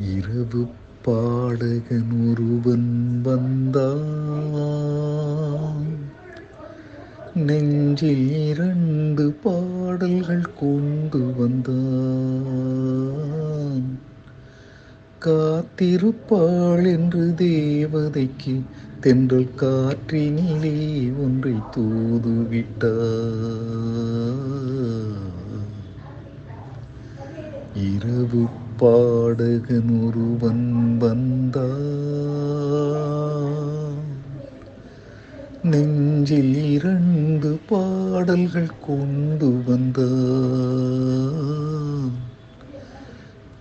இரவு பாடகன் ஒருவன் வந்தான். நெஞ்சில் இரண்டு பாடல்கள் கொண்டு வந்தான். காத்திருப்பாள் என்று தேவதைக்கு தென்றல் காற்றினிலே ஒன்றை தூதுவிட்டார். இரவு பாடகன் ஒருவன் வந்தான். நெஞ்சில் இரண்டு பாடல்கள் கொண்டு வந்தான்.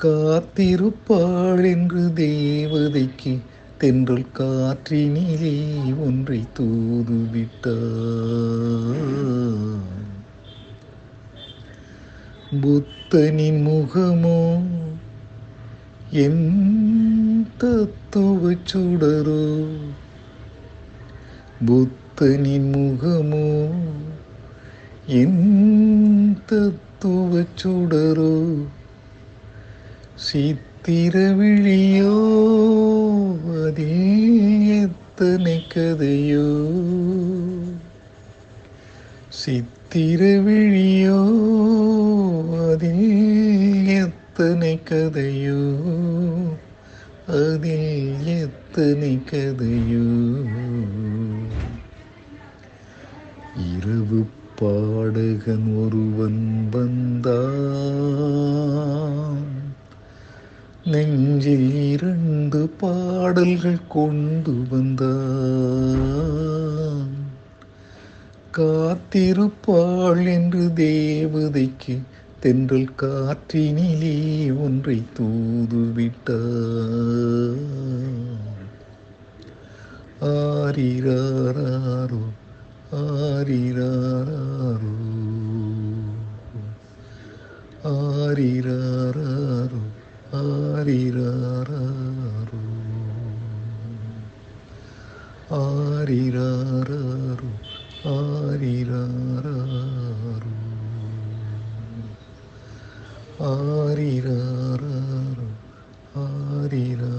காத்திருப்பாள் என்று தேவதைக்கு தென்றல் காற்றினிலே ஒன்றை தூதுவிட்டார் புத்தனின் முகமோ? என் தத்துவ சுடரோ? புத்தனின் முகமோ? என் தத்துவ சுடரோ? சித்திர விழியோ? அதில் எத்தனை கதையோ? சித்திர விழியோ? அதில் எத்தனை கதையோ அதில் எத்தனை கதையோ இரவு பாடகன் ஒருவன் வந்தான் நெஞ்சில் இரண்டு பாடல்கள் கொண்டு வந்தான் காத்திருப்பாள் என்று தேவதைக்கு தென்றல் காற்றினிலே ஒன்றை தூதுவிட்டார் ஆரிராரோ ஆரிராரோ ஆரிராரோ ஆரிராரோ ஆரிராரோ ஆரிராரோ ஆரிரா